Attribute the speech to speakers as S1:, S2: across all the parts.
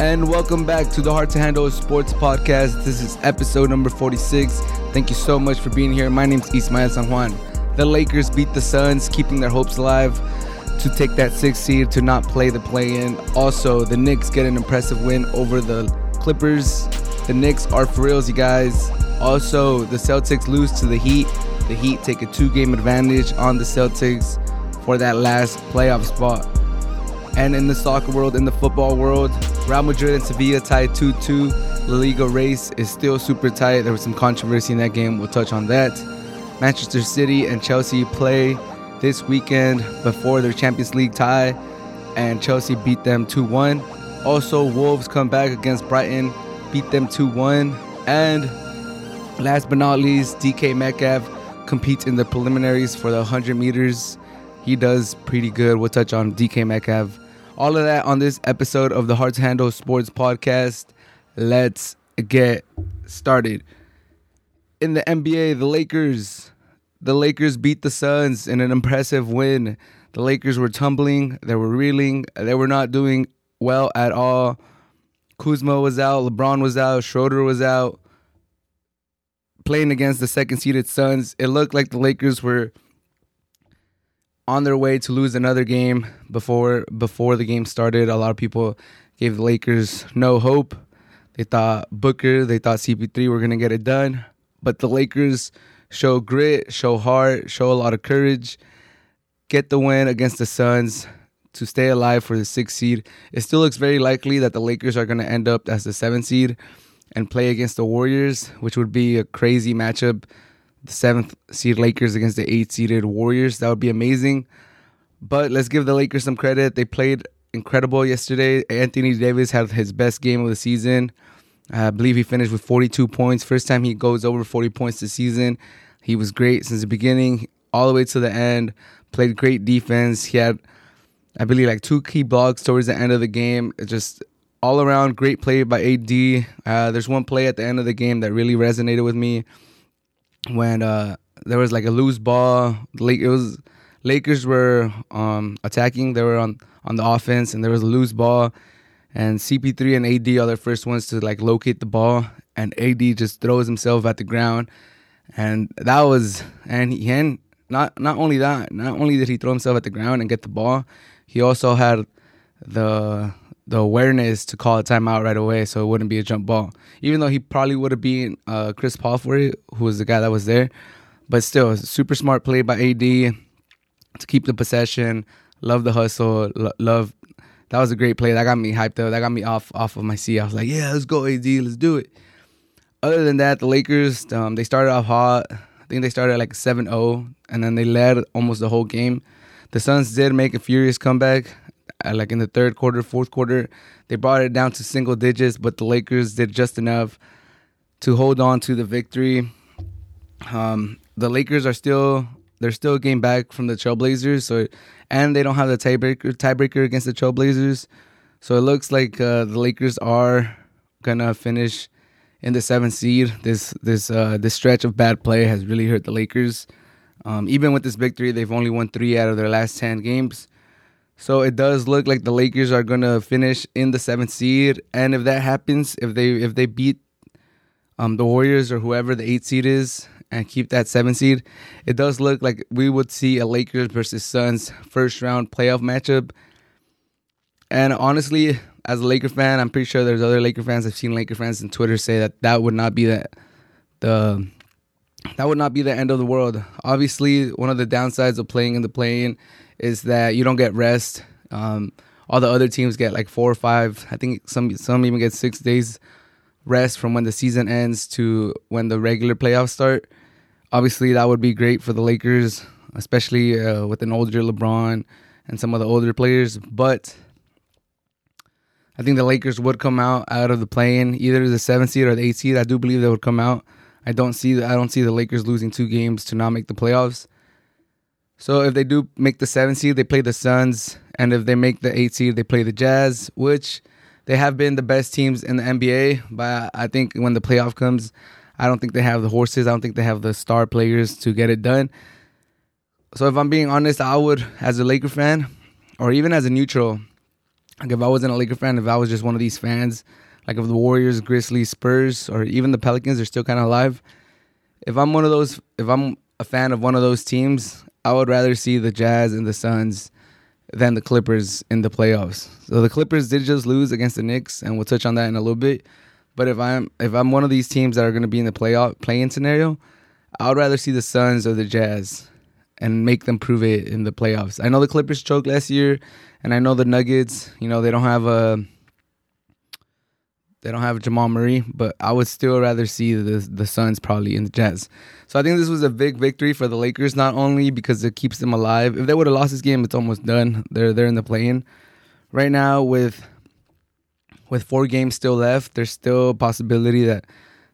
S1: and welcome back to the Hard to Handle Sports Podcast. This is episode number 46. Thank you so much for being here. My name is Ismael San Juan. The Lakers beat the Suns, keeping their hopes alive to take that sixth seed to not play the play in. Also, the Knicks get an impressive win over the Clippers. The Knicks are for reals, you guys. Also, the Celtics lose to the Heat. The Heat take a two game advantage on the Celtics for that last playoff spot. And in the soccer world, in the football world, Real Madrid and Sevilla tied 2 2. La Liga race is still super tight. There was some controversy in that game. We'll touch on that. Manchester City and Chelsea play this weekend before their Champions League tie, and Chelsea beat them 2 1. Also, Wolves come back against Brighton, beat them 2 1. And last but not least, DK Metcalf competes in the preliminaries for the 100 meters. He does pretty good. We'll touch on DK Metcalf. All of that on this episode of the Hard to Handle Sports Podcast. Let's get started. In the NBA, the Lakers, the Lakers beat the Suns in an impressive win. The Lakers were tumbling, they were reeling, they were not doing well at all. Kuzma was out, LeBron was out, Schroeder was out. Playing against the second seeded Suns, it looked like the Lakers were on their way to lose another game before before the game started. A lot of people gave the Lakers no hope. They thought Booker, they thought CP3 were gonna get it done, but the Lakers show grit, show heart, show a lot of courage, get the win against the Suns to stay alive for the sixth seed. It still looks very likely that the Lakers are gonna end up as the seventh seed and play against the Warriors, which would be a crazy matchup the seventh seed Lakers against the eighth seeded Warriors. That would be amazing. But let's give the Lakers some credit. They played incredible yesterday. Anthony Davis had his best game of the season. I believe he finished with 42 points. First time he goes over 40 points this season. He was great since the beginning, all the way to the end. Played great defense. He had, I believe, like two key blocks towards the end of the game. Just all around great play by AD. Uh, there's one play at the end of the game that really resonated with me when uh, there was like a loose ball. It was Lakers were um, attacking. They were on on the offense, and there was a loose ball. And CP3 and AD are the first ones to like locate the ball, and AD just throws himself at the ground, and that was and he and not not only that, not only did he throw himself at the ground and get the ball, he also had the the awareness to call a timeout right away so it wouldn't be a jump ball. Even though he probably would have been uh, Chris Paul for it, who was the guy that was there. But still, super smart play by AD to keep the possession. Love the hustle. Lo- love that was a great play. That got me hyped up. That got me off off of my seat. I was like, yeah, let's go AD, let's do it. Other than that, the Lakers um, they started off hot. I think they started like 7-0, and then they led almost the whole game. The Suns did make a furious comeback like in the third quarter, fourth quarter, they brought it down to single digits, but the Lakers did just enough to hold on to the victory. Um, the Lakers are still they're still game back from the Trailblazers, so and they don't have the tiebreaker tiebreaker against the Trailblazers, so it looks like uh, the Lakers are gonna finish in the seventh seed. This this uh, this stretch of bad play has really hurt the Lakers. Um, even with this victory, they've only won three out of their last ten games. So it does look like the Lakers are gonna finish in the seventh seed, and if that happens, if they if they beat um, the Warriors or whoever the eight seed is and keep that seven seed, it does look like we would see a Lakers versus Suns first round playoff matchup. And honestly, as a Laker fan, I'm pretty sure there's other Laker fans. I've seen Laker fans on Twitter say that that would not be the the that would not be the end of the world. Obviously, one of the downsides of playing in the play-in is that you don't get rest. Um, all the other teams get like four or five. I think some some even get six days rest from when the season ends to when the regular playoffs start. Obviously, that would be great for the Lakers, especially uh, with an older LeBron and some of the older players. But I think the Lakers would come out out of the play-in, either the seventh seed or the eighth seed. I do believe they would come out. I don't see I don't see the Lakers losing two games to not make the playoffs. So if they do make the seven seed, they play the Suns, and if they make the eight seed, they play the Jazz, which they have been the best teams in the NBA. But I think when the playoff comes, I don't think they have the horses. I don't think they have the star players to get it done. So if I'm being honest, I would, as a Laker fan, or even as a neutral, Like if I wasn't a Laker fan, if I was just one of these fans, like if the Warriors, Grizzlies, Spurs, or even the Pelicans, are still kind of alive. If I'm one of those, if I'm a fan of one of those teams, I would rather see the Jazz and the Suns than the Clippers in the playoffs. So the Clippers did just lose against the Knicks, and we'll touch on that in a little bit. But if I'm if I'm one of these teams that are going to be in the playoff playing scenario, I would rather see the Suns or the Jazz and make them prove it in the playoffs. I know the Clippers choked last year, and I know the Nuggets. You know they don't have a they don't have Jamal Murray, but I would still rather see the the Suns probably in the Jazz. So I think this was a big victory for the Lakers, not only because it keeps them alive. If they would have lost this game, it's almost done. They're they're in the play-in right now with with four games still left. There's still a possibility that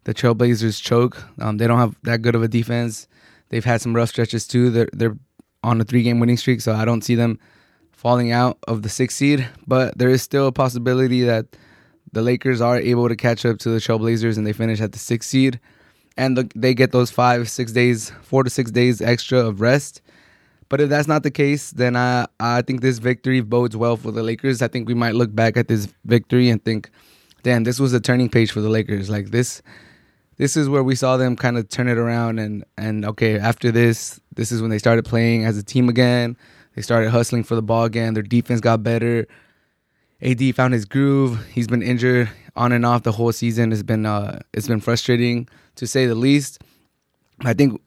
S1: the Trailblazers choke. Um, they don't have that good of a defense. They've had some rough stretches too. They're they're on a three game winning streak, so I don't see them falling out of the sixth seed. But there is still a possibility that the Lakers are able to catch up to the Trailblazers and they finish at the sixth seed, and the, they get those five six days, four to six days extra of rest. But if that's not the case, then I I think this victory bodes well for the Lakers. I think we might look back at this victory and think, damn, this was a turning page for the Lakers. Like this this is where we saw them kind of turn it around and and okay after this this is when they started playing as a team again they started hustling for the ball again their defense got better ad found his groove. He's been injured on and off the whole season. It's been uh it's been frustrating to say the least. I think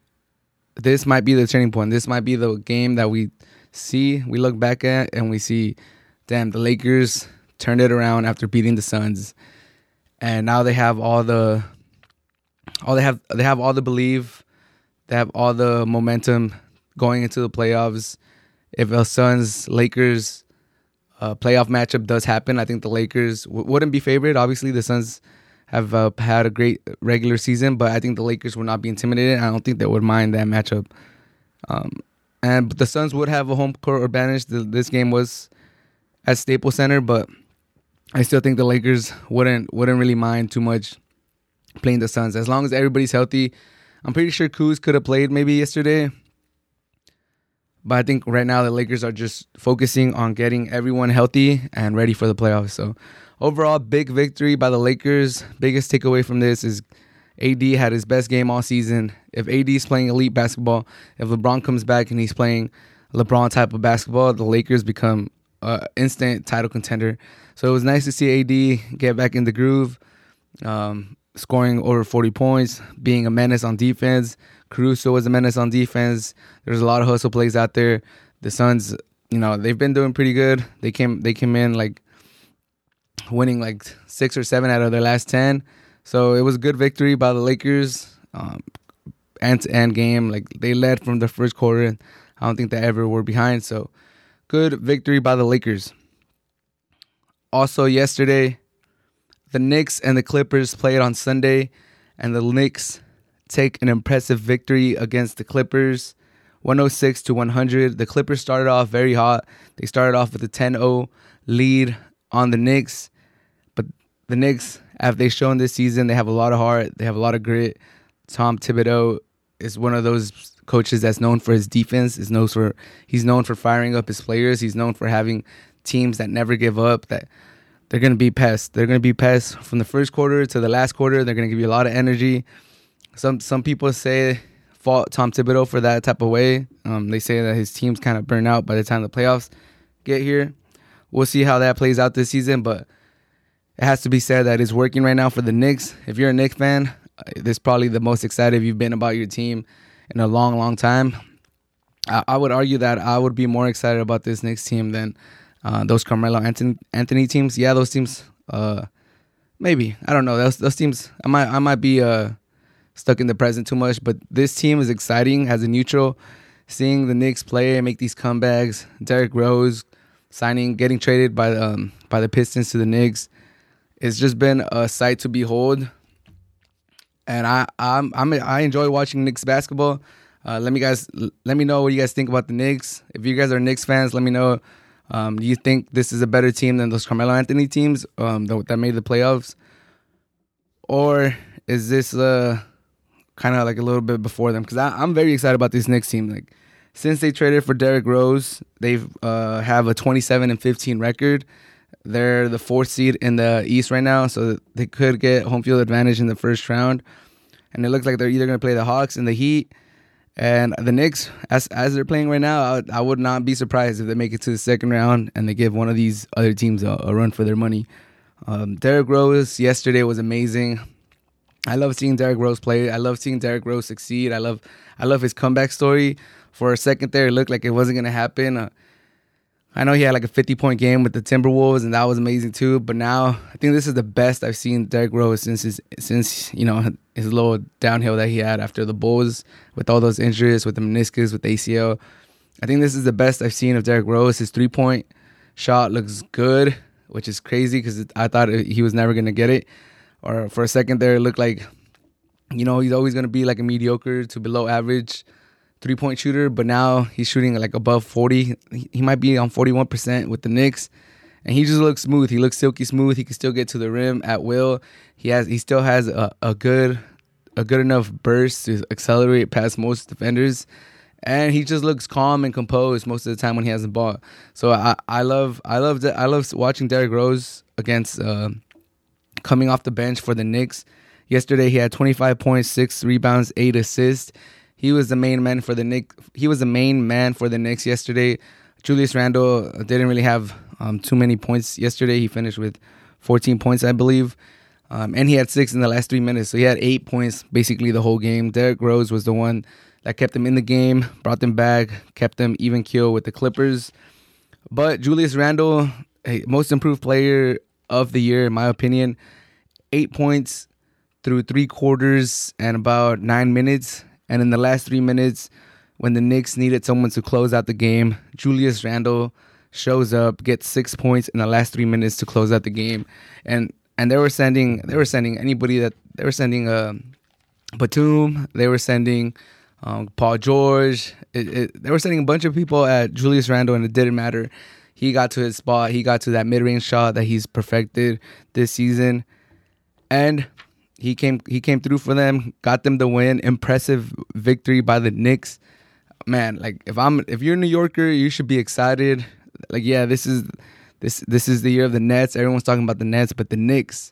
S1: this might be the turning point. This might be the game that we see we look back at and we see damn the lakers turned it around after beating the suns. And now they have all the all they have they have all the belief, they have all the momentum going into the playoffs. If the Suns Lakers uh, playoff matchup does happen, I think the Lakers w- wouldn't be favored. Obviously, the Suns have uh, had a great regular season, but I think the Lakers would not be intimidated. I don't think they would mind that matchup. Um, and the Suns would have a home court advantage. The, this game was at Staples Center, but I still think the Lakers wouldn't wouldn't really mind too much playing the Suns. As long as everybody's healthy, I'm pretty sure Kuz could have played maybe yesterday. But I think right now the Lakers are just focusing on getting everyone healthy and ready for the playoffs. So overall, big victory by the Lakers. Biggest takeaway from this is AD had his best game all season. If AD is playing elite basketball, if LeBron comes back and he's playing LeBron type of basketball, the Lakers become an instant title contender. So it was nice to see AD get back in the groove. Um, scoring over 40 points, being a menace on defense. Caruso was a menace on defense. There's a lot of hustle plays out there. The Suns, you know, they've been doing pretty good. They came they came in like winning like six or seven out of their last ten. So it was a good victory by the Lakers. Um, end to end game. Like they led from the first quarter. and I don't think they ever were behind. So good victory by the Lakers. Also yesterday, the Knicks and the Clippers played on Sunday, and the Knicks take an impressive victory against the Clippers, 106 to 100. The Clippers started off very hot. They started off with a 10-0 lead on the Knicks, but the Knicks, have they've shown this season, they have a lot of heart. They have a lot of grit. Tom Thibodeau is one of those coaches that's known for his defense. Is known for he's known for firing up his players. He's known for having teams that never give up, that they're going to be pests. They're going to be pests from the first quarter to the last quarter. They're going to give you a lot of energy. Some some people say fault Tom Thibodeau for that type of way. Um, they say that his team's kind of burn out by the time the playoffs get here. We'll see how that plays out this season, but it has to be said that it's working right now for the Knicks. If you're a Knicks fan, uh, this is probably the most excited you've been about your team in a long, long time. I, I would argue that I would be more excited about this Knicks team than uh, those Carmelo Anthony, Anthony teams, yeah, those teams, uh, maybe I don't know. Those those teams, I might I might be uh, stuck in the present too much, but this team is exciting as a neutral. Seeing the Knicks play and make these comebacks, Derrick Rose signing, getting traded by um, by the Pistons to the Knicks, it's just been a sight to behold. And I I'm, I'm I enjoy watching Knicks basketball. Uh, let me guys let me know what you guys think about the Knicks. If you guys are Knicks fans, let me know um, do you think this is a better team than those Carmelo Anthony teams um, that, that made the playoffs? Or is this uh, kind of like a little bit before them? Because I'm very excited about this Knicks team. Like since they traded for Derrick Rose, they've uh, have a 27 and 15 record. They're the fourth seed in the East right now, so they could get home field advantage in the first round. And it looks like they're either going to play the Hawks and the Heat and the Knicks. As as they're playing right now, I I would not be surprised if they make it to the second round and they give one of these other teams a, a run for their money. Um, Derrick Rose yesterday was amazing. I love seeing Derrick Rose play. I love seeing Derrick Rose succeed. I love I love his comeback story. For a second there, it looked like it wasn't gonna happen. Uh, I know he had like a 50 point game with the Timberwolves, and that was amazing too. But now I think this is the best I've seen Derrick Rose since his since you know his little downhill that he had after the Bulls with all those injuries, with the meniscus, with the ACL. I think this is the best I've seen of Derrick Rose. His three point shot looks good, which is crazy because I thought he was never gonna get it. Or for a second there, it looked like you know he's always gonna be like a mediocre to below average three point shooter, but now he's shooting like above 40. He might be on 41% with the Knicks. And he just looks smooth. He looks silky smooth. He can still get to the rim at will. He has he still has a, a good a good enough burst to accelerate past most defenders. And he just looks calm and composed most of the time when he has the ball. So I, I love I love I love watching Derrick Rose against uh, coming off the bench for the Knicks. Yesterday he had 25 points, six rebounds, eight assists. He was the main man for the Knicks. He was the main man for the Knicks yesterday. Julius Randle didn't really have um, too many points yesterday. He finished with 14 points, I believe. Um, and he had six in the last three minutes. So he had eight points basically the whole game. Derrick Rose was the one that kept them in the game, brought them back, kept them even kill with the Clippers. But Julius Randle, most improved player of the year, in my opinion. Eight points through three quarters and about nine minutes. And in the last three minutes, when the Knicks needed someone to close out the game, Julius Randle shows up, gets six points in the last three minutes to close out the game, and and they were sending they were sending anybody that they were sending uh, Batum, they were sending um, Paul George, it, it, they were sending a bunch of people at Julius Randle, and it didn't matter. He got to his spot. He got to that mid range shot that he's perfected this season, and he came he came through for them, got them the win. Impressive victory by the Knicks. Man, like if I'm if you're a New Yorker, you should be excited. Like yeah, this is this this is the year of the Nets. Everyone's talking about the Nets, but the Knicks,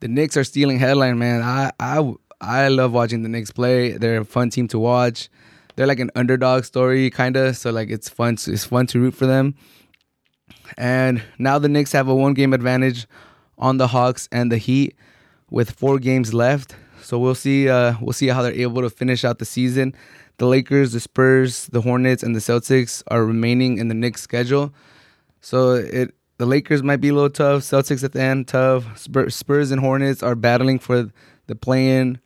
S1: the Knicks are stealing headline. Man, I I I love watching the Knicks play. They're a fun team to watch. They're like an underdog story kind of, so like it's fun. To, it's fun to root for them. And now the Knicks have a one game advantage on the Hawks and the Heat with four games left. So we'll see. Uh, we'll see how they're able to finish out the season. The Lakers, the Spurs, the Hornets, and the Celtics are remaining in the Knicks schedule. So it the Lakers might be a little tough. Celtics at the end tough. Spurs and Hornets are battling for the play-in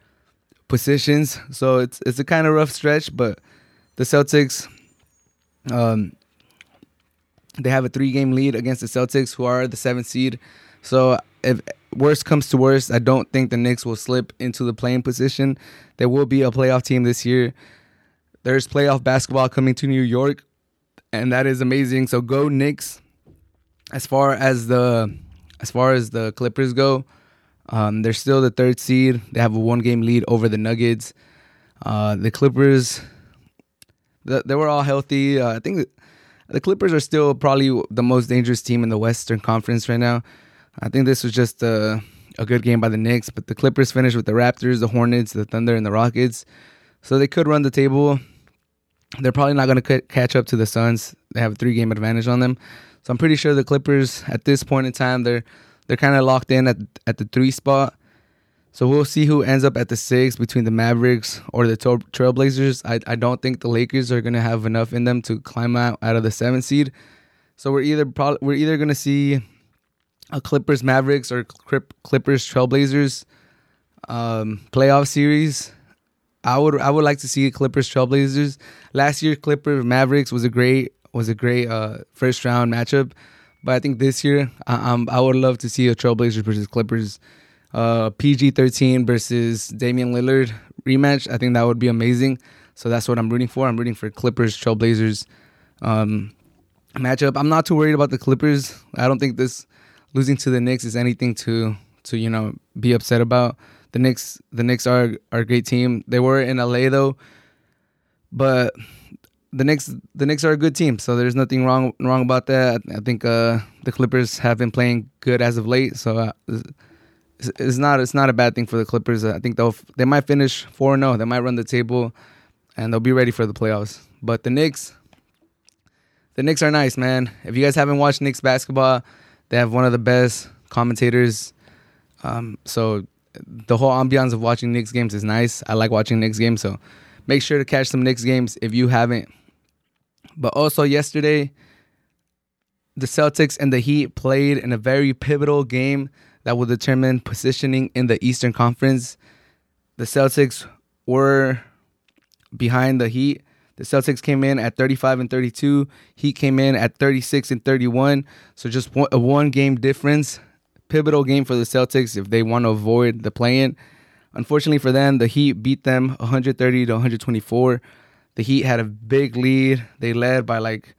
S1: positions. So it's it's a kind of rough stretch, but the Celtics, um, they have a three-game lead against the Celtics, who are the seventh seed. So if worst comes to worst, I don't think the Knicks will slip into the playing position. There will be a playoff team this year. There's playoff basketball coming to New York, and that is amazing. So go Knicks. As far as the as far as the Clippers go, um, they're still the third seed. They have a one game lead over the Nuggets. Uh, the Clippers, the, they were all healthy. Uh, I think the Clippers are still probably the most dangerous team in the Western Conference right now. I think this was just a, a good game by the Knicks, but the Clippers finished with the Raptors, the Hornets, the Thunder, and the Rockets. So they could run the table. They're probably not going to catch up to the Suns. They have a three game advantage on them. So I'm pretty sure the Clippers at this point in time they're they're kind of locked in at at the three spot. So we'll see who ends up at the six between the Mavericks or the Trailblazers. I, I don't think the Lakers are gonna have enough in them to climb out out of the seventh seed. So we're either pro- we're either gonna see a Clippers Mavericks or Clippers Trailblazers um, playoff series. I would I would like to see Clippers Trailblazers. Last year Clippers Mavericks was a great was a great uh, first round matchup, but I think this year I, um, I would love to see a Trailblazers versus Clippers uh, PG thirteen versus Damian Lillard rematch. I think that would be amazing. So that's what I'm rooting for. I'm rooting for Clippers Trailblazers um, matchup. I'm not too worried about the Clippers. I don't think this losing to the Knicks is anything to to you know be upset about. The Knicks the Knicks are are a great team. They were in LA though, but the Knicks the Knicks are a good team, so there's nothing wrong wrong about that. I think uh, the Clippers have been playing good as of late, so uh, it's, not it's not a bad thing for the Clippers. I think they'll they might finish four zero. They might run the table, and they'll be ready for the playoffs. But the Knicks, the Knicks are nice, man. If you guys haven't watched Knicks basketball, they have one of the best commentators. Um, so the whole ambiance of watching Knicks games is nice. I like watching Knicks games, so make sure to catch some Knicks games if you haven't. But also yesterday, the Celtics and the Heat played in a very pivotal game that will determine positioning in the Eastern Conference. The Celtics were behind the Heat. The Celtics came in at 35 and 32. Heat came in at 36 and 31. So just one, a one game difference. Pivotal game for the Celtics if they want to avoid the play-in. Unfortunately for them, the Heat beat them 130 to 124. The Heat had a big lead. They led by like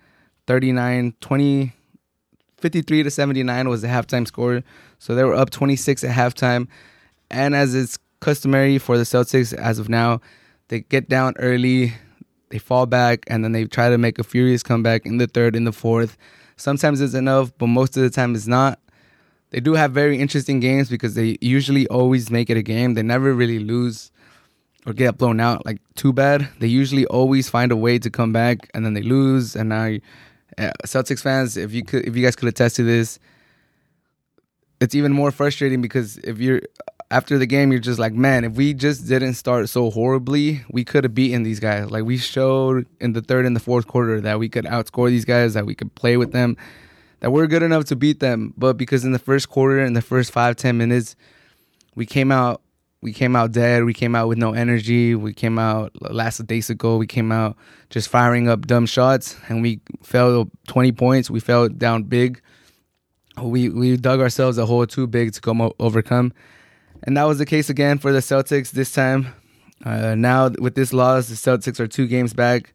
S1: 39, 20, 53 to 79 was the halftime score. So they were up 26 at halftime. And as it's customary for the Celtics as of now, they get down early, they fall back, and then they try to make a furious comeback in the third, in the fourth. Sometimes it's enough, but most of the time it's not. They do have very interesting games because they usually always make it a game. They never really lose or get blown out like too bad. They usually always find a way to come back, and then they lose. And now, Uh, Celtics fans, if you could, if you guys could attest to this, it's even more frustrating because if you're after the game, you're just like, man, if we just didn't start so horribly, we could have beaten these guys. Like we showed in the third and the fourth quarter that we could outscore these guys, that we could play with them, that we're good enough to beat them. But because in the first quarter, in the first five ten minutes, we came out, we came out dead. We came out with no energy. We came out last days ago. We came out just firing up dumb shots, and we fell twenty points. We fell down big we we dug ourselves a hole too big to come overcome, and that was the case again for the Celtics this time. Uh, now with this loss, the Celtics are two games back.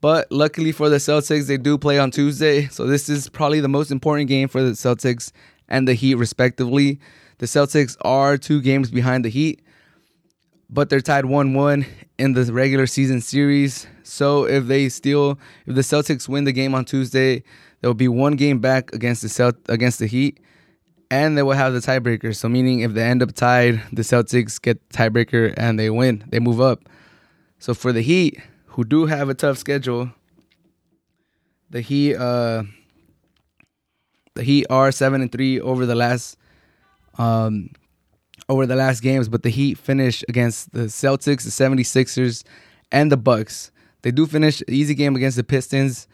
S1: But luckily for the Celtics, they do play on Tuesday, so this is probably the most important game for the Celtics and the Heat, respectively. The Celtics are two games behind the Heat, but they're tied one-one in the regular season series. So if they still, if the Celtics win the game on Tuesday, there will be one game back against the Celt- against the Heat, and they will have the tiebreaker. So meaning if they end up tied, the Celtics get the tiebreaker and they win, they move up. So for the Heat, who do have a tough schedule, the Heat uh the Heat are seven and three over the last um over the last games, but the Heat finish against the Celtics, the 76ers, and the Bucks. They do finish easy game against the Pistons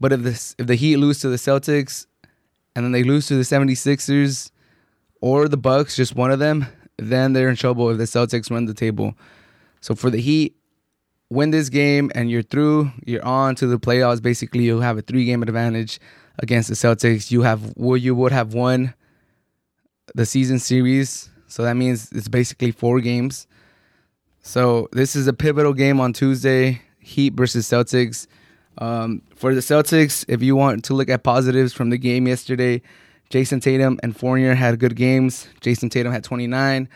S1: but if the if the Heat lose to the Celtics and then they lose to the 76ers or the Bucks, just one of them, then they're in trouble if the Celtics run the table. So for the Heat, win this game and you're through, you're on to the playoffs. Basically, you'll have a three game advantage against the Celtics. You have well, you would have won the season series. So that means it's basically four games. So this is a pivotal game on Tuesday. Heat versus Celtics. Um, for the Celtics, if you want to look at positives from the game yesterday, Jayson Tatum and Fournier had good games. Jayson Tatum had 29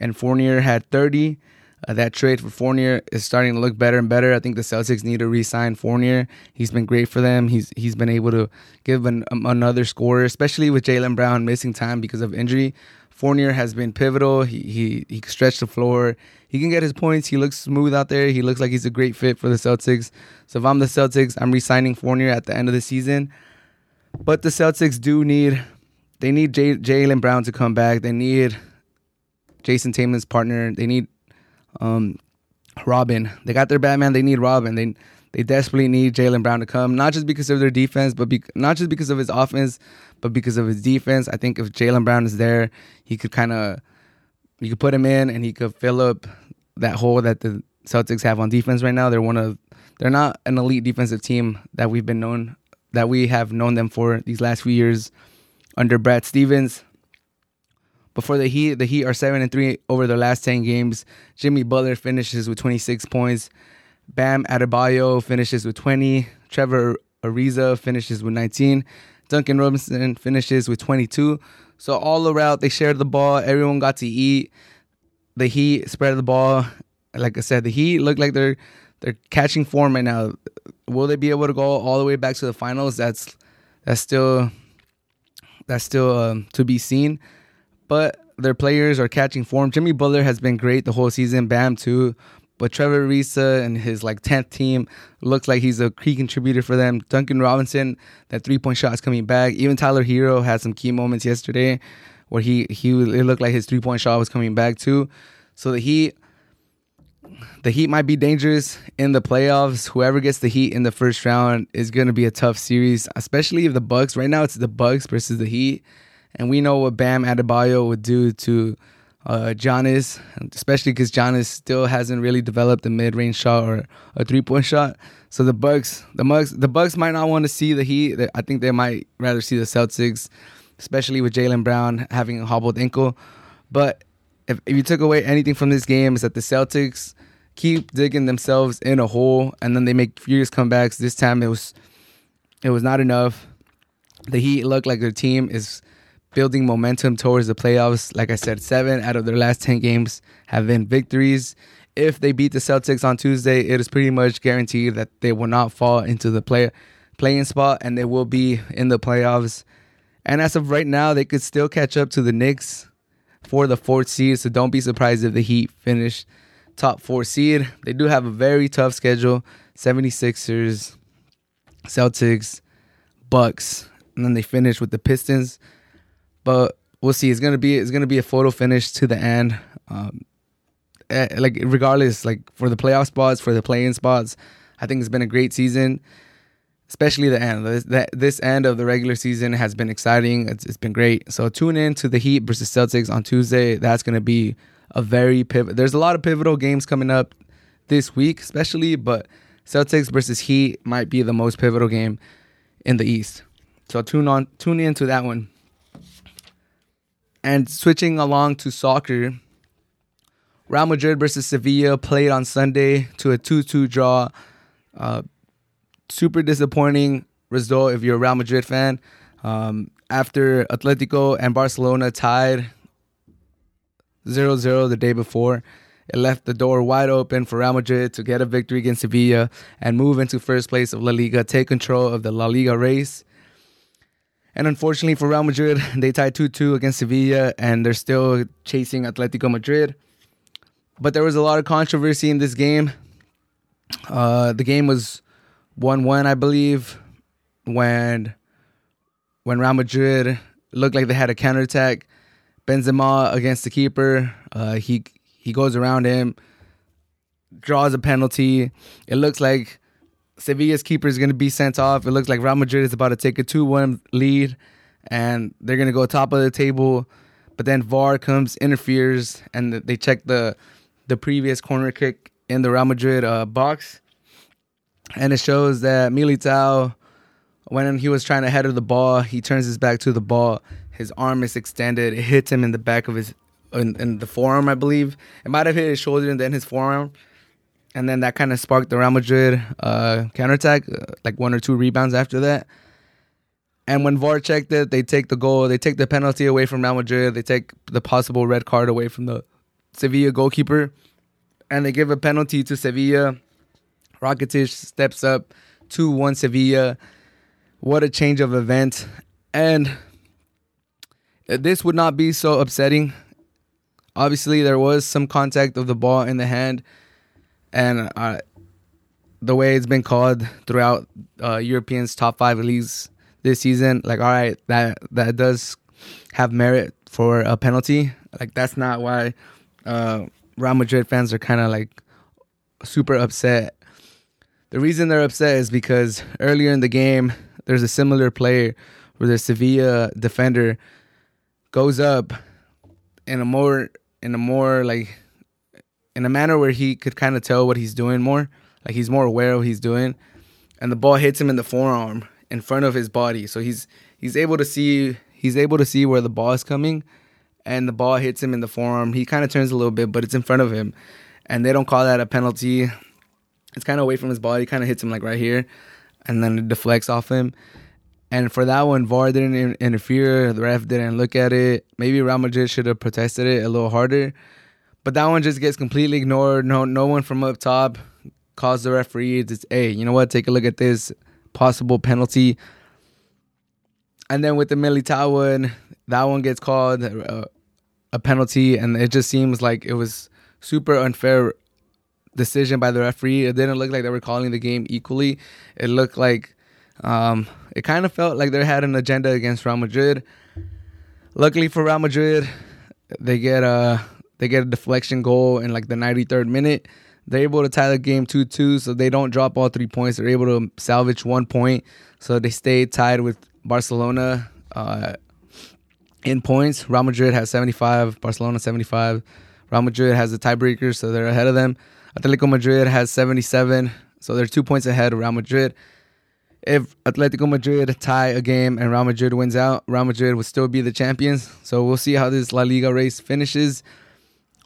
S1: and Fournier had 30. Uh, that trade for Fournier is starting to look better and better. I think the Celtics need to re-sign Fournier. He's been great for them. He's he's been able to give an, um, another scorer, especially with Jaylen Brown missing time because of injury. Fournier has been pivotal. He he he stretched the floor. He can get his points. He looks smooth out there. He looks like he's a great fit for the Celtics. So if I'm the Celtics, I'm re-signing Fournier at the end of the season. But the Celtics do need they need Jay, Jaylen Brown to come back. They need Jayson Tatum's partner. They need um, Robin. They got their Batman. They need Robin. They they desperately need Jaylen Brown to come, not just because of their defense, but be, not just because of his offense, but because of his defense. I think if Jaylen Brown is there, he could kind of you could put him in and he could fill up that hole that the Celtics have on defense right now. They're one of they're not an elite defensive team that we've been known that we have known them for these last few years under Brad Stevens. Before the Heat, the Heat are seven and three over their last ten games. Jimmy Butler finishes with 26 points. Bam Adebayo finishes with 20. Trevor Ariza finishes with 19. Duncan Robinson finishes with 22. So all around, they shared the ball. Everyone got to eat. The Heat spread the ball. Like I said, the Heat look like they're they're catching form right now. Will they be able to go all the way back to the finals? That's that's still that's still um, to be seen. But their players are catching form. Jimmy Butler has been great the whole season. Bam too. But Trevor Ariza and his like tenth team looks like he's a key contributor for them. Duncan Robinson, that three point shot is coming back. Even Tyler Herro had some key moments yesterday where he he it looked like his three point shot was coming back too. So the Heat the Heat might be dangerous in the playoffs. Whoever gets the Heat in the first round is going to be a tough series, especially if the Bucks. Right now, it's the Bucks versus the Heat, and we know what Bam Adebayo would do to uh, Giannis, especially because Giannis still hasn't really developed a mid-range shot or a three-point shot. So the Bucks, the Bucks, the Bucks might not want to see the Heat. I think they might rather see the Celtics, especially with Jaylen Brown having a hobbled ankle. But if, if you took away anything from this game, is that the Celtics keep digging themselves in a hole, and then they make furious comebacks. This time it was it was not enough. The Heat look like their team is building momentum towards the playoffs. Like I said, seven out of their last ten games have been victories. If they beat the Celtics on Tuesday, it is pretty much guaranteed that they will not fall into the play playing spot and they will be in the playoffs. And as of right now, they could still catch up to the Knicks for the fourth seed. So don't be surprised if the Heat finish top four seed. They do have a very tough schedule 76ers, Celtics, Bucks, and then they finish with the Pistons. But we'll see. It's gonna be it's gonna be a photo finish to the end. Um, eh, like regardless, like for the playoff spots, for the play-in spots, I think it's been a great season. Especially the end. This, this end of the regular season has been exciting. It's, it's been great. So tune in to the Heat versus Celtics on Tuesday. That's gonna be a very pivot. There's a lot of pivotal games coming up this week, especially, but Celtics versus Heat might be the most pivotal game in the East. So tune on, tune in to that one. And switching along to soccer, Real Madrid versus Sevilla played on Sunday to a 2-2 draw. Uh, super disappointing result if you're a Real Madrid fan. Um, after Atletico and Barcelona tied 0 0 the day before. It left the door wide open for Real Madrid to get a victory against Sevilla and move into first place of La Liga, take control of the La Liga race. And unfortunately for Real Madrid, they tied 2 2 against Sevilla and they're still chasing Atletico Madrid. But there was a lot of controversy in this game. Uh, the game was 1 1, I believe, when, when Real Madrid looked like they had a counterattack Benzema against the keeper. Uh, he he goes around him, draws a penalty. It looks like Sevilla's keeper is going to be sent off. It looks like Real Madrid is about to take a 2 1 lead and they're going to go top of the table. But then VAR comes, interferes, and they check the the previous corner kick in the Real Madrid uh, box. And it shows that Militao, when he was trying to header the ball, he turns his back to the ball his arm is extended. It hits him in the back of his in, in the forearm, I believe. It might have hit his shoulder and then his forearm. And then that kind of sparked the Real Madrid uh, counterattack, uh, like one or two rebounds after that. And when VAR checked it, they take the goal, they take the penalty away from Real Madrid, they take the possible red card away from the Sevilla goalkeeper, and they give a penalty to Sevilla. Rakitic steps up 2 1 Sevilla. What a change of event. And this would not be so upsetting. Obviously, there was some contact of the ball in the hand, and uh, the way it's been called throughout uh, Europeans' top five leagues this season, like all right, that that does have merit for a penalty. Like that's not why uh, Real Madrid fans are kind of like super upset. The reason they're upset is because earlier in the game, there's a similar player where the Sevilla defender goes up in a more in a more like in a manner where he could kind of tell what he's doing more. Like he's more aware of what he's doing. And the ball hits him in the forearm in front of his body. So he's he's able to see he's able to see where the ball is coming and the ball hits him in the forearm. He kind of turns a little bit, but it's in front of him. And they don't call that a penalty. It's kind of away from his body, kind of hits him like right here and then it deflects off him. And for that one, VAR didn't interfere. The ref didn't look at it. Maybe Real Madrid should have protested it a little harder. But that one just gets completely ignored. No, no one from up top calls the referee. It's hey, you know what? Take a look at this possible penalty. And then with the Militao one, that one gets called uh, a penalty, and it just seems like it was super unfair decision by the referee. It didn't look like they were calling the game equally. It looked like um, it kind of felt like they had an agenda against Real Madrid. Luckily for Real Madrid, they get a they get a deflection goal in like the 93rd minute. They're able to tie the game 2-2, so they don't drop all three points. They're able to salvage one point, so they stay tied with Barcelona uh, in points. Real Madrid has 75, Barcelona 75. Real Madrid has the tiebreaker, so they're ahead of them. Atletico Madrid has 77, so they're two points ahead of Real Madrid. If Atletico Madrid tie a game and Real Madrid wins out, Real Madrid would still be the champions. So we'll see how this La Liga race finishes.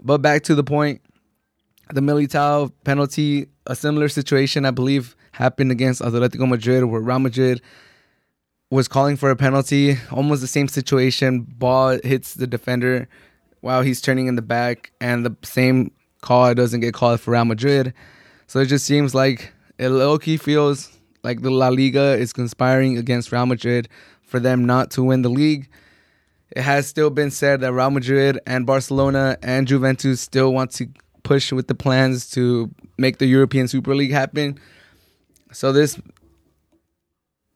S1: But back to the point, the Militao penalty, a similar situation, I believe, happened against Atletico Madrid, where Real Madrid was calling for a penalty. Almost the same situation. Ball hits the defender while he's turning in the back, and the same call doesn't get called for Real Madrid. So it just seems like it low feels like the La Liga is conspiring against Real Madrid for them not to win the league. It has still been said that Real Madrid and Barcelona and Juventus still want to push with the plans to make the European Super League happen. So this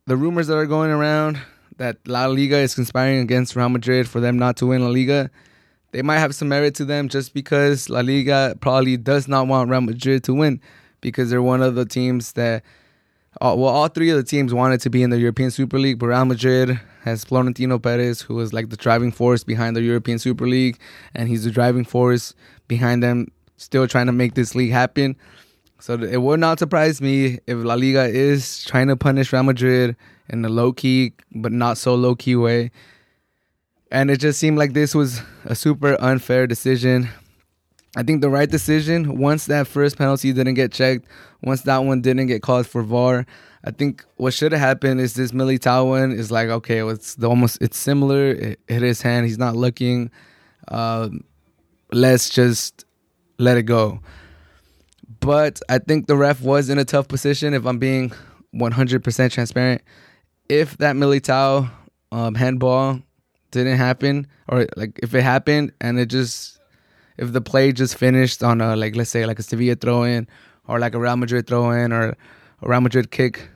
S1: the rumors that are going around that La Liga is conspiring against Real Madrid for them not to win La Liga, they might have some merit to them just because La Liga probably does not want Real Madrid to win because they're one of the teams that uh, well, all three of the teams wanted to be in the European Super League, but Real Madrid has Florentino Perez, who is like the driving force behind the European Super League, and he's the driving force behind them still trying to make this league happen. So it would not surprise me if La Liga is trying to punish Real Madrid in a low key, but not so low key way. And it just seemed like this was a super unfair decision I think the right decision once that first penalty didn't get checked, once that one didn't get called for VAR. I think what should have happened is this Militao one is like okay, it's almost it's similar. It hit his hand. He's not looking. Uh, let's just let it go. But I think the ref was in a tough position. If I'm being 100% transparent, if that Militao um, handball didn't happen, or like if it happened and it just if the play just finished on a like let's say like a Sevilla throw in or like a Real Madrid throw in or a Real Madrid kick,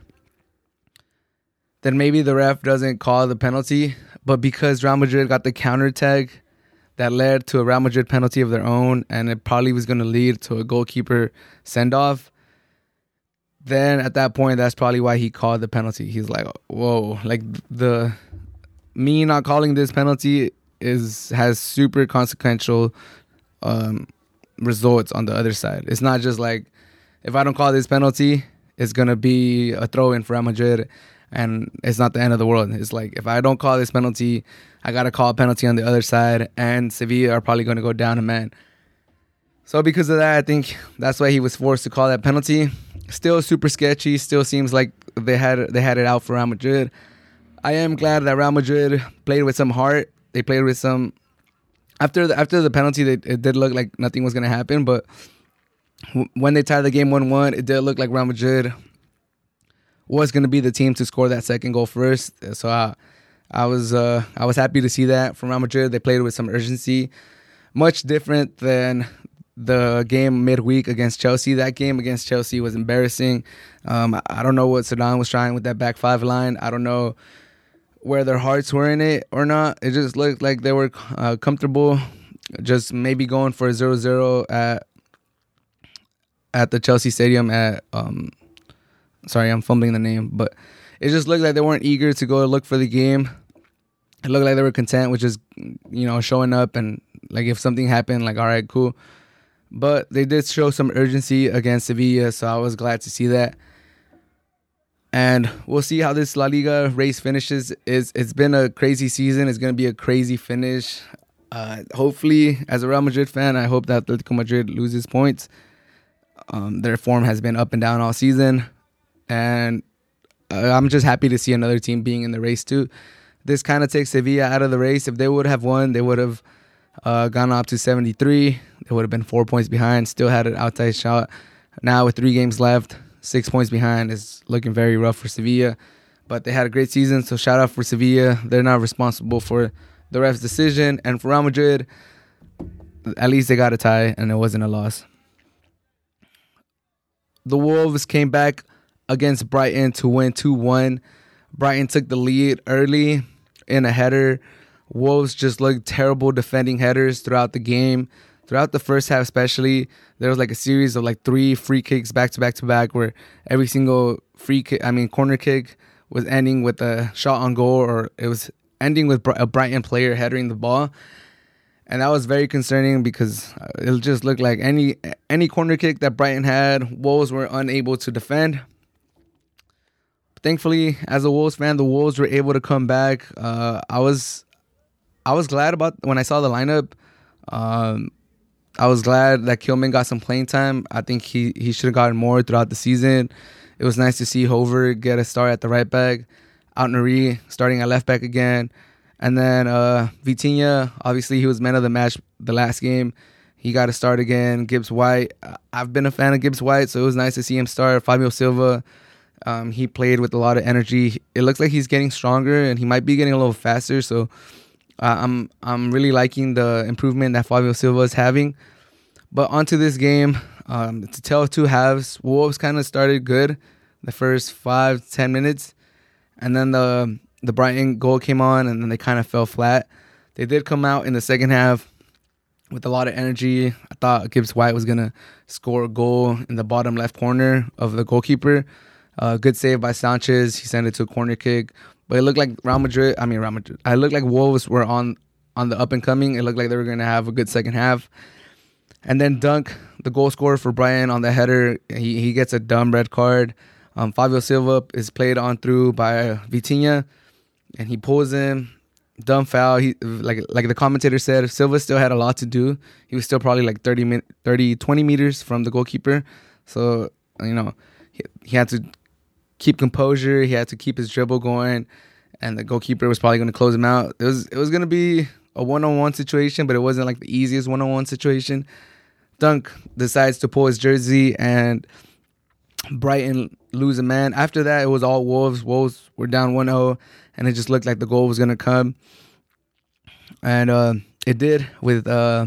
S1: then maybe the ref doesn't call the penalty. But because Real Madrid got the counter tag that led to a Real Madrid penalty of their own, and it probably was going to lead to a goalkeeper send off. Then at that point, that's probably why he called the penalty. He's like, "Whoa!" Like the me not calling this penalty is has super consequential um, results on the other side. It's not just like if I don't call this penalty, it's gonna be a throw in for Real Madrid, and it's not the end of the world. It's like if I don't call this penalty, I gotta call a penalty on the other side, and Sevilla are probably gonna go down a man. So because of that, I think that's why he was forced to call that penalty. Still super sketchy. Still seems like they had they had it out for Real Madrid. I am glad that Real Madrid played with some heart. They played with some after the, after the penalty, they, it did look like nothing was gonna happen. But when they tied the game one one, it did look like Real Madrid was gonna be the team to score that second goal first. So I, I was uh, I was happy to see that from Real Madrid. They played with some urgency, much different than the game midweek against Chelsea. That game against Chelsea was embarrassing. Um, I don't know what Zidane was trying with that back five line. I don't know where their hearts were in it or not. It just looked like they were uh, comfortable, just maybe going for a 0-0 at at the Chelsea Stadium at um sorry, I'm fumbling the name, but it just looked like they weren't eager to go look for the game. It looked like they were content with just you know showing up and like if something happened, like all right, cool. But they did show some urgency against Sevilla, so I was glad to see that and we'll see how this La Liga race finishes. It's, it's been a crazy season. It's going to be a crazy finish. Uh, hopefully, as a Real Madrid fan, I hope that Atletico Madrid loses points. Um, their form has been up and down all season, and uh, I'm just happy to see another team being in the race too. This kind of takes Sevilla out of the race. If they would have won, they would have uh, gone up to 73. They would have been four points behind. Still had an outside shot Now with three games left, six points behind is looking very rough for Sevilla. But they had a great season, so shout out for Sevilla. They're not responsible for the ref's decision, and for Real Madrid, at least they got a tie and it wasn't a loss. The Wolves came back against Brighton to win 2 1. Brighton took the lead early in a header. Wolves just looked terrible defending headers throughout the game. Throughout the first half, especially, there was like a series of like three free kicks back to back to back where every single free kick, I mean, corner kick was ending with a shot on goal or it was ending with a Brighton player headering the ball. And that was very concerning because it just looked like any any corner kick that Brighton had, Wolves were unable to defend thankfully, as a Wolves fan, the Wolves were able to come back. Uh, I was, I was glad about when I saw the lineup. Um, I was glad that Kilman got some playing time. I think he he should have gotten more throughout the season. It was nice to see Hoever get a start at the right back, Aït-Nouri starting at left back again, and then uh, Vitinha. Obviously, he was man of the match the last game. He got to start again. Gibbs White. I've been a fan of Gibbs White, so it was nice to see him start. Fabio Silva. Um, he played with a lot of energy. It looks like he's getting stronger, and he might be getting a little faster. So uh, I'm I'm really liking the improvement that Fabio Silva is having. But onto this game, um, to tell two halves, Wolves kind of started good the first five ten minutes, and then the the Brighton goal came on, and then they kind of fell flat. They did come out in the second half with a lot of energy. I thought Gibbs White was gonna score a goal in the bottom left corner of the goalkeeper uh, good save by Sanchez. He sent it to a corner kick. But it looked like Real Madrid. I mean, Real Madrid. I looked like Wolves were on on the up and coming. It looked like they were going to have a good second half. And then Dunk, the goal scorer for Brighton on the header, he he gets a dumb red card. Um, Fabio Silva is played on through by Vitinha, and he pulls him. Dumb foul. He like like the commentator said, Silva still had a lot to do. He was still probably like 30, 30 20 meters from the goalkeeper. So you know he, he had to keep composure. He had to keep his dribble going, and the goalkeeper was probably going to close him out. It was it was going to be a one on one situation, but it wasn't like the easiest one on one situation. Dunk decides to pull his jersey, and Brighton lose a man. After that, it was all Wolves. Wolves were down 1 0, and it just looked like the goal was going to come. And uh, it did with uh,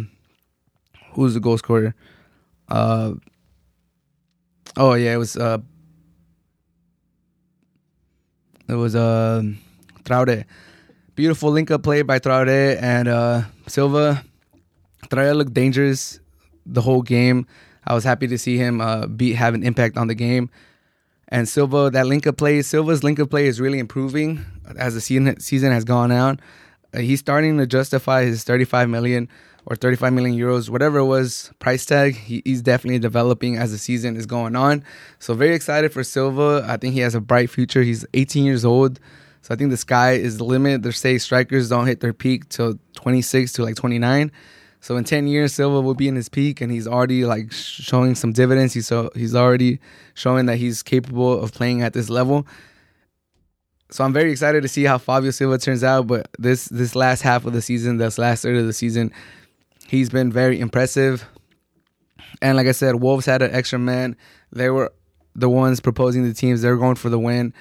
S1: who's the goal scorer? Uh, oh, yeah, it was uh, it was uh, Traore. Beautiful link up play by Traore and uh, Silva. Traore looked dangerous the whole game. I was happy to see him uh, be have an impact on the game. And Silva, that link up play, Silva's link up play is really improving as the season season has gone on. Uh, he's starting to justify his 35 million or 35 million euros, whatever it was, price tag. He, he's definitely developing as the season is going on. So very excited for Silva. I think he has a bright future. He's 18 years old. So I think the sky is the limit. They say strikers don't hit their peak till 26 to like 29. So in 10 years, Silva will be in his peak, and he's already like showing some dividends. He's so he's already showing that he's capable of playing at this level. So I'm very excited to see how Fabio Silva turns out. But this this last half of the season, this last third of the season, He's been very impressive. And like I said, Wolves had an extra man. They were the ones proposing the teams. They were going for the win.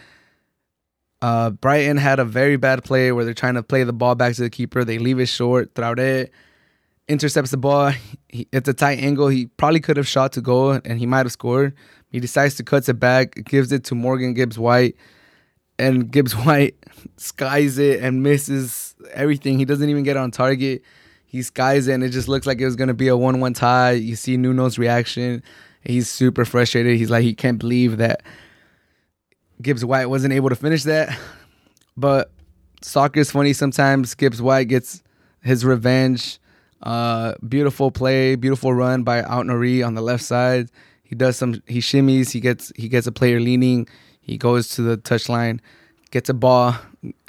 S1: Uh, Brighton had a very bad play where they're trying to play the ball back to the keeper. They leave it short. Traore intercepts the ball. It's a tight angle. He probably could have shot to goal and he might have scored. He decides to cut it back, gives it to Morgan Gibbs White, and Gibbs White skies it and misses everything. He doesn't even get on target he skies it and it just looks like it was gonna be a one-one tie. You see Nuno's reaction. He's super frustrated. He's like he can't believe that Gibbs White wasn't able to finish that. But soccer's funny sometimes. Gibbs White gets his revenge. Uh, beautiful play, beautiful run by Aït-Nouri on the left side. He does some he shimmies, he gets he gets a player leaning, he goes to the touchline, gets a ball,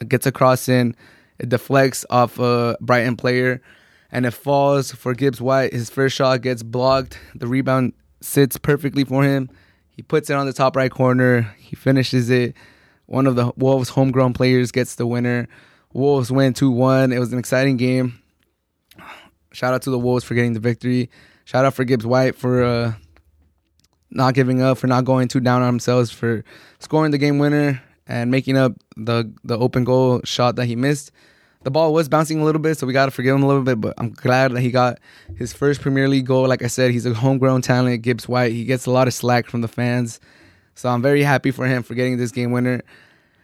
S1: gets a cross in, it deflects off a Brighton player and it falls for Gibbs White. His first shot gets blocked. The rebound sits perfectly for him. He puts it on the top right corner. He finishes it. One of the Wolves' homegrown players gets the winner. Wolves win 2 1. It was an exciting game. Shout out to the Wolves for getting the victory. Shout out for Gibbs White for uh, not giving up, for not going too down on themselves, for scoring the game winner and making up the the open goal shot that he missed. The ball was bouncing a little bit, so we got to forgive him a little bit. But I'm glad that he got his first Premier League goal. Like I said, he's a homegrown talent, Gibbs White. He gets a lot of slack from the fans, so I'm very happy for him for getting this game winner.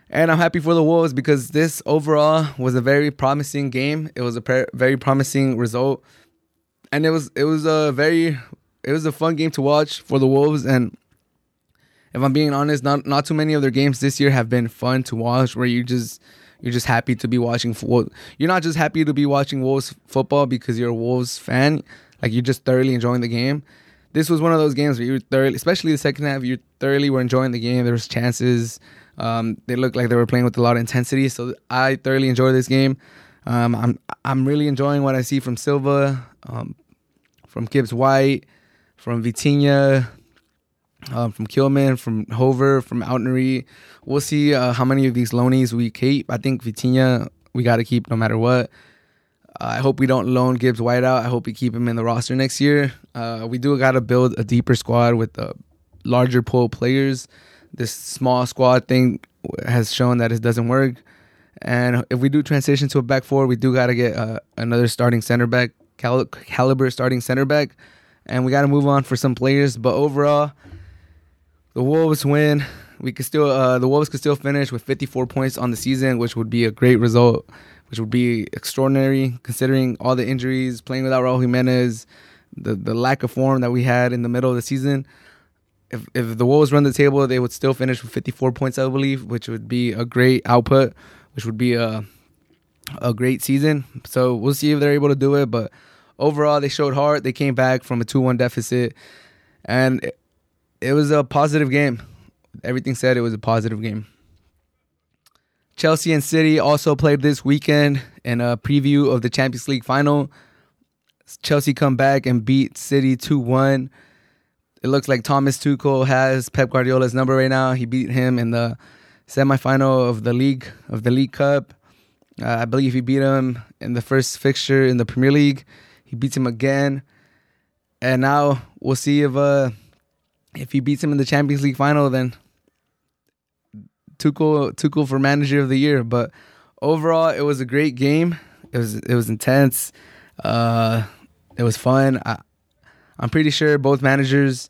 S1: And I'm happy for the Wolves because this overall was a very promising game. It was a very promising result, and it was it was a very it was a fun game to watch for the Wolves. And if I'm being honest, not not too many of their games this year have been fun to watch. Where you just you're just happy to be watching. Fo- you're not just happy to be watching Wolves football because you're a Wolves fan. Like you're just thoroughly enjoying the game. This was one of those games where you thoroughly, especially the second half, you thoroughly were enjoying the game. There was chances. Um, they looked like they were playing with a lot of intensity. So I thoroughly enjoyed this game. Um, I'm I'm really enjoying what I see from Silva, um, from Gibbs White, from Vitinha, um, from Kilman, from Hoever, from Aït-Nouri. We'll see uh, how many of these loanies we keep. I think Vitinha we got to keep no matter what. Uh, I hope we don't loan Gibbs White out. I hope we keep him in the roster next year. Uh, we do got to build a deeper squad with a larger pool of players this small squad thing has shown that it doesn't work. And if we do transition to a back four, we do got to get uh, another starting center back, cal- caliber starting center back, and we got to move on for some players. But overall, the Wolves win. We could still, uh, the Wolves could still finish with 54 points on the season, which would be a great result, which would be extraordinary considering all the injuries, playing without Raul Jimenez, the the lack of form that we had in the middle of the season if if the Wolves run the table, they would still finish with 54 points, I believe, which would be a great output, which would be a a great season. So we'll see if they're able to do it. But overall, they showed heart. They came back from a 2-1 deficit, and it, it was a positive game. Everything said it was a positive game. Chelsea and City also played this weekend in a preview of the Champions League final. Chelsea come back and beat City 2 1 it looks like Thomas Tuchel has Pep Guardiola's number right now. He beat him in the semifinal of the league of the League Cup. Uh, I believe he beat him in the first fixture in the Premier League. He beats him again, and now we'll see if uh, if he beats him in the Champions League final. Then Tuchel Tuchel for Manager of the Year. But overall, it was a great game. It was it was intense. Uh, it was fun. I, I'm pretty sure both managers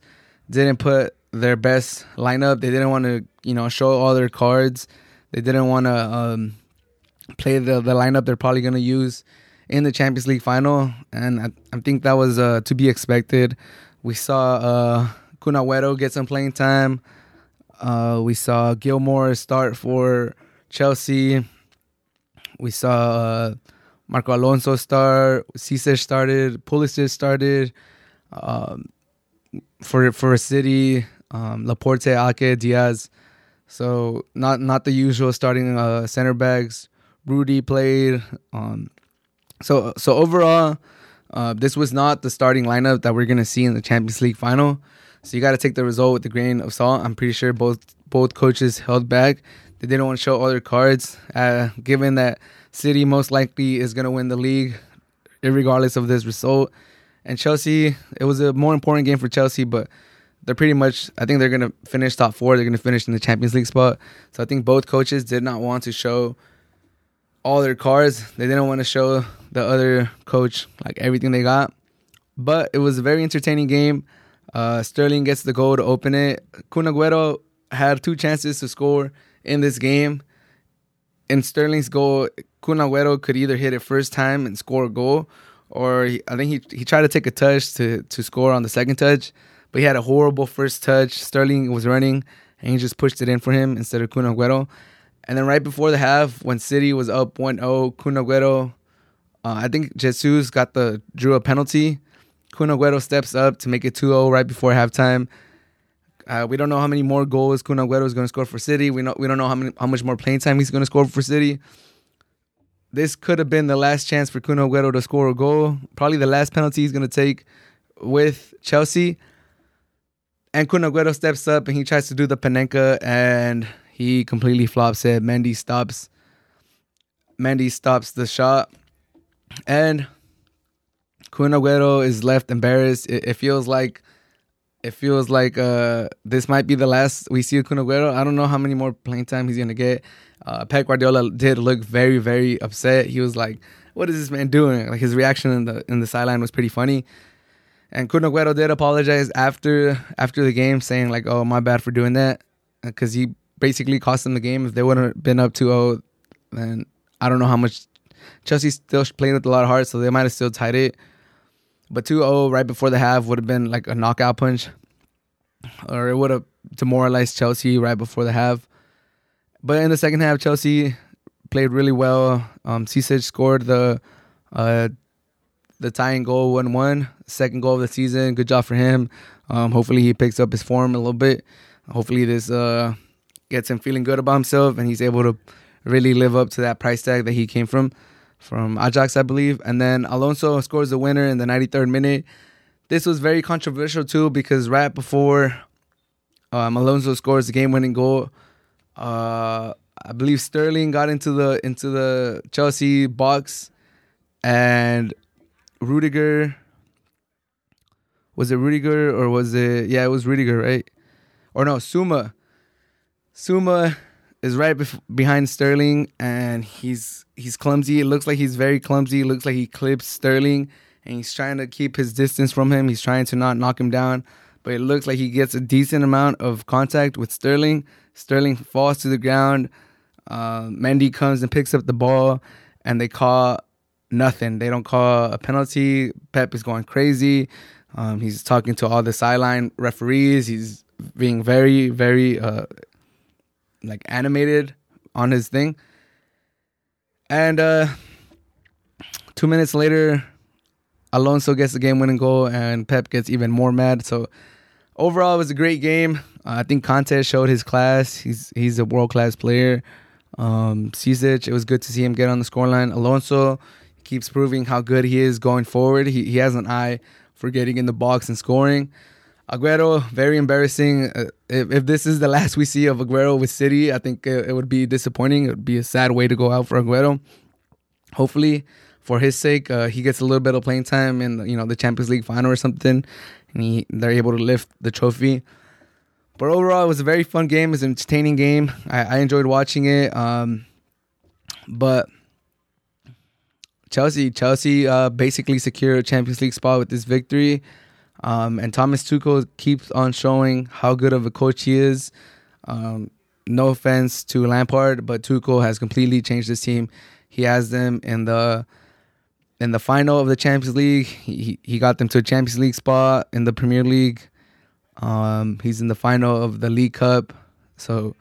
S1: didn't put their best lineup. They didn't want to, you know, show all their cards. They didn't want to um, play the, the lineup they're probably going to use in the Champions League final. And I, I think that was uh, to be expected. We saw uh, Kun Agüero get some playing time. Uh, we saw Gilmour start for Chelsea. We saw uh, Marco Alonso start. Ziyech started. Pulisic started um, for for city, um, Laporte, Ake, Dias. So not not the usual starting uh, center backs. Rudy played. Um, so so overall, uh, this was not the starting lineup that we're gonna see in the Champions League final. So you got to take the result with a grain of salt. I'm pretty sure both both coaches held back. They didn't want to show all their cards, uh, given that City most likely is gonna win the league, regardless of this result. And Chelsea, it was a more important game for Chelsea, but they're pretty much. I think they're gonna finish top four. They're gonna finish in the Champions League spot. So I think both coaches did not want to show all their cards. They didn't want to show the other coach like everything they got. But it was a very entertaining game. Uh, Sterling gets the goal to open it. Kun Agüero had two chances to score in this game. In Sterling's goal, Kun Agüero could either hit it first time and score a goal, or he, I think he he tried to take a touch to to score on the second touch, but he had a horrible first touch. Sterling was running and he just pushed it in for him instead of Kun Agüero. And then right before the half, when City was up 1-0, Kun Agüero, uh, I think Jesus got the drew a penalty. Kun Agüero steps up to make it 2-0 right before halftime. Uh, we don't know how many more goals Kun Agüero is going to score for City. We know we don't know how many how much more playing time he's going to score for City this could have been the last chance for Kun Agüero to score a goal. Probably the last penalty he's going to take with Chelsea. And Kun Agüero steps up and he tries to do the Panenka and he completely flops it. Mendy stops. Mendy stops the shot. And Kun Agüero is left embarrassed. It, it feels like it feels like uh, this might be the last we see of Kun Aguero. I don't know how many more playing time he's gonna get. Uh, Pep Guardiola did look very, very upset. He was like, "What is this man doing?" Like his reaction in the in the sideline was pretty funny. And Kun Aguero did apologize after after the game, saying like, "Oh, my bad for doing that," because he basically cost them the game. If they wouldn't have been up 2-0, then I don't know how much Chelsea still played with a lot of heart, so they might have still tied it. But 2-0 right before the half would have been like a knockout punch. Or it would have demoralized Chelsea right before the half. But in the second half, Chelsea played really well. Um, Ziyech scored the uh, the tying goal, one one, second goal of the season. Good job for him. Um, hopefully he picks up his form a little bit. Hopefully this uh, gets him feeling good about himself, and he's able to really live up to that price tag that he came from from Ajax, I believe. And then Alonso scores the winner in the 93rd minute. This was very controversial too because right before um, Alonso scores the game-winning goal, uh, I believe Sterling got into the into the Chelsea box, and Rudiger. Was it Rudiger or was it? Yeah, it was Rudiger, right? Or no, Suma. Zouma is right bef- behind Sterling, and he's he's clumsy. It looks like he's very clumsy. It looks like he clips Sterling, and he's trying to keep his distance from him. He's trying to not knock him down, but it looks like he gets a decent amount of contact with Sterling. Sterling falls to the ground. Uh, Mendy comes and picks up the ball, and they call nothing. They don't call a penalty. Pep is going crazy. Um, he's talking to all the sideline referees. He's being very, very uh, like animated on his thing. And uh, two minutes later, Alonso gets the game winning goal, and Pep gets even more mad. So overall, it was a great game. Uh, I think Kanté showed his class. He's he's a world class player. Um, Ziyech, it was good to see him get on the scoreline. Alonso keeps proving how good he is going forward. He he has an eye for getting in the box and scoring. Aguero, very embarrassing. Uh, if, if this is the last we see of Aguero with City, I think it, it would be disappointing. It would be a sad way to go out for Aguero. Hopefully, for his sake, uh, he gets a little bit of playing time in you know the Champions League final or something, and he, they're able to lift the trophy. But overall, it was a very fun game. It was an entertaining game. I, I enjoyed watching it. Um, but Chelsea, Chelsea uh, basically secured a Champions League spot with this victory. Um, and Thomas Tuchel keeps on showing how good of a coach he is. Um, no offense to Lampard, but Tuchel has completely changed his team. He has them in the in the final of the Champions League. He he got them to a Champions League spot in the Premier League. Um, he's in the final of the League Cup. So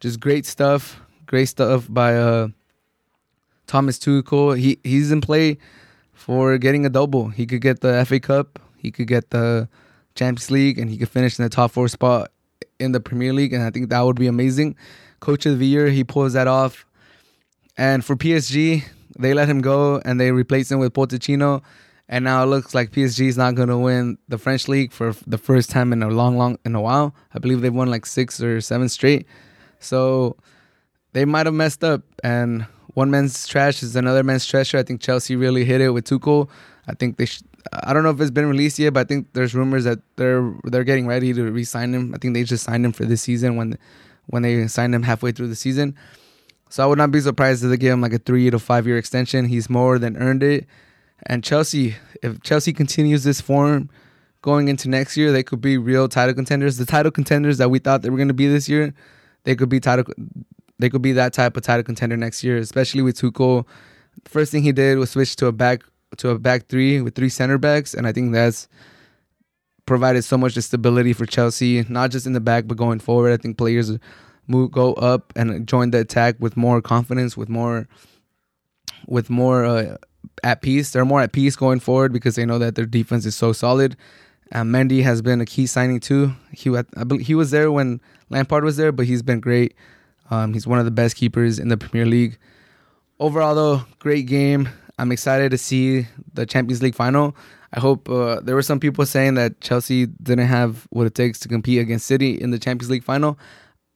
S1: just great stuff. Great stuff by uh, Thomas Tuchel. He he's in play for getting a double. He could get the FA Cup he could get the Champions League and he could finish in the top four spot in the Premier League, and I think that would be amazing. Coach of the year, he pulls that off. And for PSG, they let him go and they replaced him with Pochettino. And now it looks like PSG is not going to win the French league for the first time in a long, long in a while. I believe they've won like six or seven straight. So they might have messed up. And one man's trash is another man's treasure. I think Chelsea really hit it with Tuchel. I think they sh- I don't know if it's been released yet, but I think there's rumors that they're they're getting ready to re-sign him. I think they just signed him for this season when when they signed him halfway through the season. So I would not be surprised if they give him like a three to five year extension. He's more than earned it. And Chelsea, if Chelsea continues this form going into next year, they could be real title contenders. The title contenders that we thought they were going to be this year, they could be title. They could be that type of title contender next year, especially with Tuchel. First thing he did was switch to a back to a back three with three center backs, and I think that's provided so much stability for Chelsea, not just in the back but going forward. I think players move go up and join the attack with more confidence, with more with more uh, at peace. They're more at peace going forward because they know that their defense is so solid. And Mendy has been a key signing too. He he was there when Lampard was there, but he's been great. Um, he's one of the best keepers in the Premier League. Overall, though, great game. I'm excited to see the Champions League final. I hope uh, there were some people saying that Chelsea didn't have what it takes to compete against City in the Champions League final.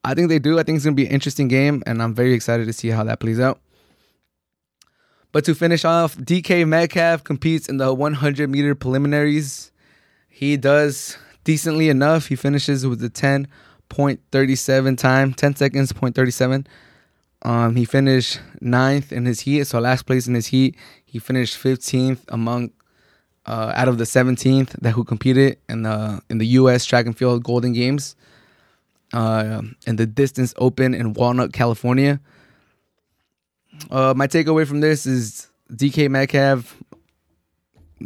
S1: I think they do. I think it's going to be an interesting game, and I'm very excited to see how that plays out. But to finish off, DK Metcalf competes in the 100 meter preliminaries. He does decently enough. He finishes with the 10.37 time, 10 seconds, 0.37. Um, he finished ninth in his heat, so last place in his heat. He finished 15th among uh, out of the 17th that who competed in the in the U.S. track and field Golden Games, uh, in the distance open in Walnut, California. Uh, my takeaway from this is DK Metcalf.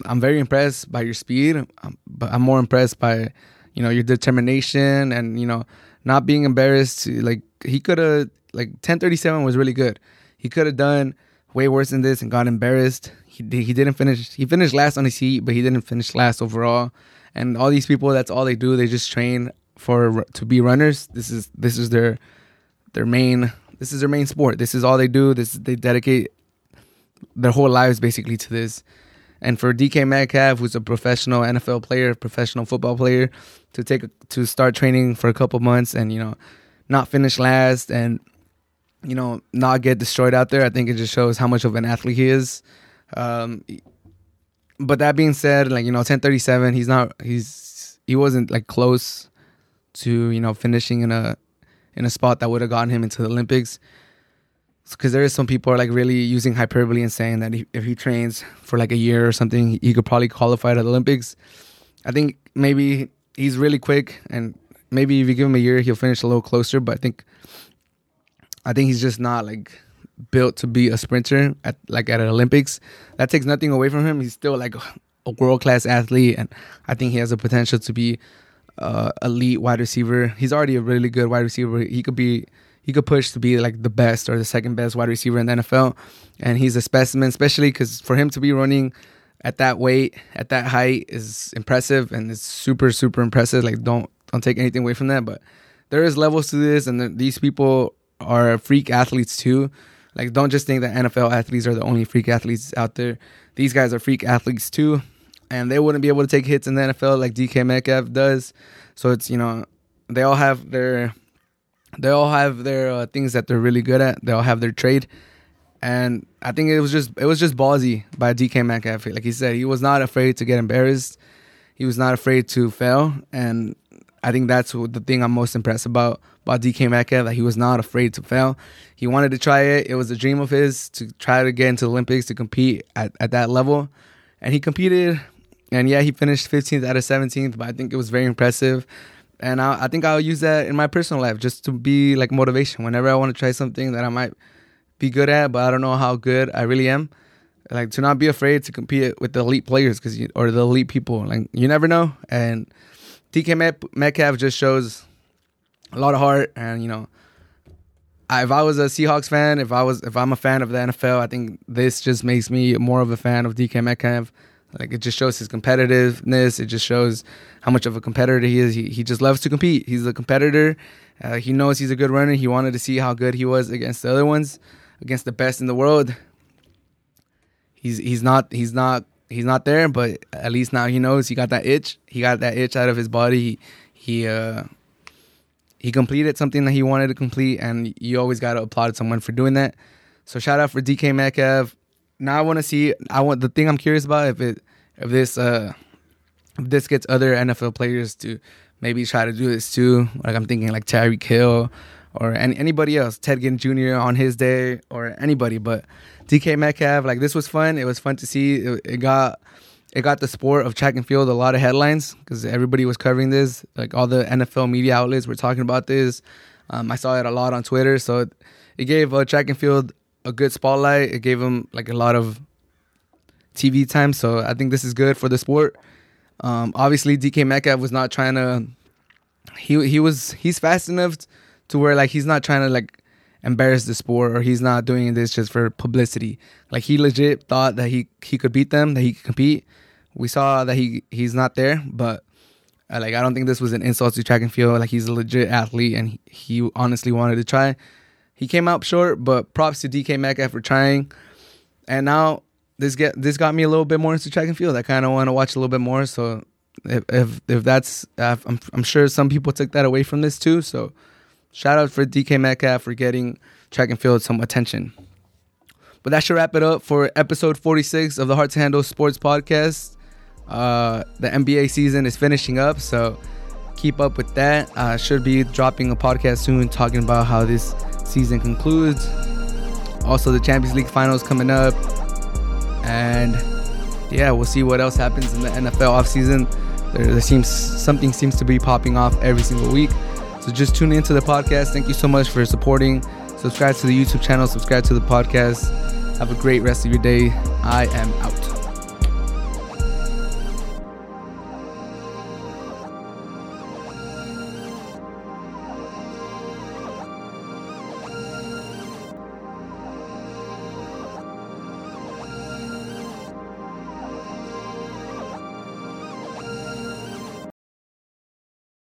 S1: I'm very impressed by your speed, um, but I'm more impressed by, you know, your determination and you know not being embarrassed. Like he could have like 1037 was really good. He could have done way worse than this and got embarrassed. He he didn't finish. He finished last on his heat, but he didn't finish last overall. And all these people, that's all they do. They just train for to be runners. This is this is their their main this is their main sport. This is all they do. This they dedicate their whole lives basically to this. And for DK Metcalf, who's a professional NFL player, professional football player, to take to start training for a couple months and you know not finish last and you know, not get destroyed out there. I think it just shows how much of an athlete he is. Um, but that being said, like you know, 1037, he's not he's he wasn't like close to you know finishing in a in a spot that would have gotten him into the Olympics. Because there is some people are like really using hyperbole and saying that he, if he trains for like a year or something, he could probably qualify to the Olympics. I think maybe he's really quick, and maybe if you give him a year, he'll finish a little closer. But I think I think he's just not like built to be a sprinter at like at an Olympics. That takes nothing away from him. He's still like a world class athlete, and I think he has the potential to be uh, elite wide receiver. He's already a really good wide receiver. He could be he could push to be like the best or the second best wide receiver in the NFL, and he's a specimen, especially because for him to be running at that weight, at that height, is impressive and it's super super impressive. Like don't don't take anything away from that, but there is levels to this, and these people are freak athletes too. Like, don't just think that NFL athletes are the only freak athletes out there. These guys are freak athletes too, and they wouldn't be able to take hits in the NFL like DK Metcalf does. So it's you know they all have their they all have their uh, things that they're really good at. They all have their trade, and I think it was just it was just ballsy by DK Metcalf. Like he said, he was not afraid to get embarrassed. He was not afraid to fail, and I think that's the thing I'm most impressed about about DK Metcalf that he was not afraid to fail. He wanted to try it. It was a dream of his to try to get into the Olympics to compete at, at that level, and he competed. And yeah, he finished 15th out of 17th, but I think it was very impressive. And I, I think I'll use that in my personal life just to be like motivation. Whenever I want to try something that I might be good at, but I don't know how good I really am, like to not be afraid to compete with the elite players because or the elite people. Like you never know, and DK Metcalf just shows a lot of heart, and you know, if I was a Seahawks fan, if I was if I'm a fan of the NFL, I think this just makes me more of a fan of DK Metcalf. Like it just shows his competitiveness. It just shows how much of a competitor he is. He he just loves to compete. He's a competitor. Uh, he knows he's a good runner. He wanted to see how good he was against the other ones, against the best in the world. He's he's not he's not he's not there, but at least now he knows he got that itch. He got that itch out of his body. He, he uh he completed something that he wanted to complete, and you always got to applaud someone for doing that. So shout out for DK Metcalf. Now I want to see. I want the thing I'm curious about if it if this uh if this gets other NFL players to maybe try to do this too. Like I'm thinking like Tyreek Hill or any, anybody else, Ted Ginn Jr. on his day or anybody, but DK Metcalf. Like this was fun. It was fun to see. It, it got it got the sport of track and field a lot of headlines because everybody was covering this. Like all the NFL media outlets were talking about this. Um, I saw it a lot on Twitter, so it, gave uh, track and field a good spotlight. It gave them like a lot of TV time. So I think this is good for the sport. Um, obviously, DK Metcalf was not trying to. He he was he's fast enough to where like he's not trying to like embarrass the sport or he's not doing this just for publicity. Like he legit thought that he he could beat them, that he could compete. We saw that he he's not there, but uh, like I don't think this was an insult to track and field. Like he's a legit athlete and he, he honestly wanted to try. He came out short, but props to DK Metcalf for trying. And now this get this got me a little bit more into track and field. I kind of want to watch a little bit more. So if if, if that's uh, I'm I'm sure some people took that away from this too. So Shout out for DK Metcalf for getting track and field some attention. But that should wrap it up for episode 46 of the Hard to Handle Sports Podcast. Uh, the NBA season is finishing up, so keep up with that. I uh, should be dropping a podcast soon talking about how this season concludes. Also, the Champions League finals coming up. And yeah, we'll see what else happens in the NFL offseason. There, there seems something seems to be popping off every single week. So just tune into the podcast. Thank you so much for supporting. Subscribe to the YouTube channel, subscribe to the podcast. Have a great rest of your day. I am out.